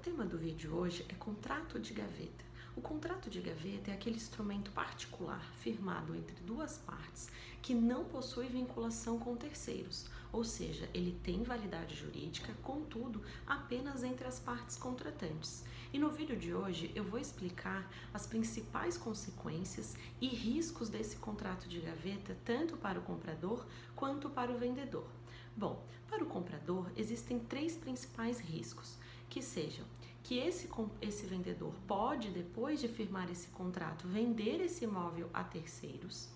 tema do vídeo hoje é contrato de gaveta. O contrato de gaveta é aquele instrumento particular firmado entre duas partes que não possui vinculação com terceiros, ou seja, ele tem validade jurídica, contudo, apenas entre as partes contratantes. E no vídeo de hoje eu vou explicar as principais consequências e riscos desse contrato de gaveta, tanto para o comprador quanto para o vendedor. Bom, para o comprador existem três principais riscos, que sejam que esse, esse vendedor pode, depois de firmar esse contrato, vender esse imóvel a terceiros.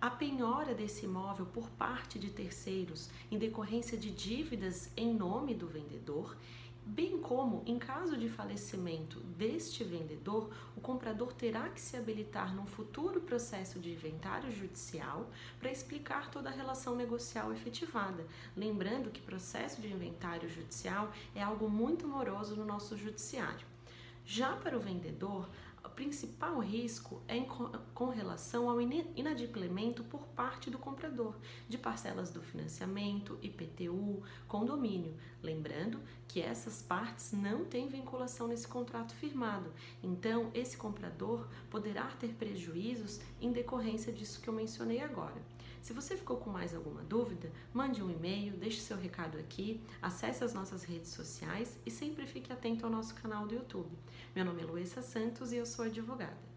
A penhora desse imóvel por parte de terceiros em decorrência de dívidas em nome do vendedor bem como, em caso de falecimento deste vendedor, o comprador terá que se habilitar num futuro processo de inventário judicial para explicar toda a relação negocial efetivada. Lembrando que processo de inventário judicial é algo muito moroso no nosso judiciário. Já para o vendedor, o principal risco é com relação ao inadimplemento por parte do comprador de parcelas do financiamento, IPTU, condomínio. Lembrando que essas partes não têm vinculação nesse contrato firmado, então esse comprador poderá ter prejuízos em decorrência disso que eu mencionei agora. Se você ficou com mais alguma dúvida, mande um e-mail, deixe seu recado aqui, acesse as nossas redes sociais e sempre fique atento ao nosso canal do YouTube. Meu nome é Luísa Santos e eu sou advogada.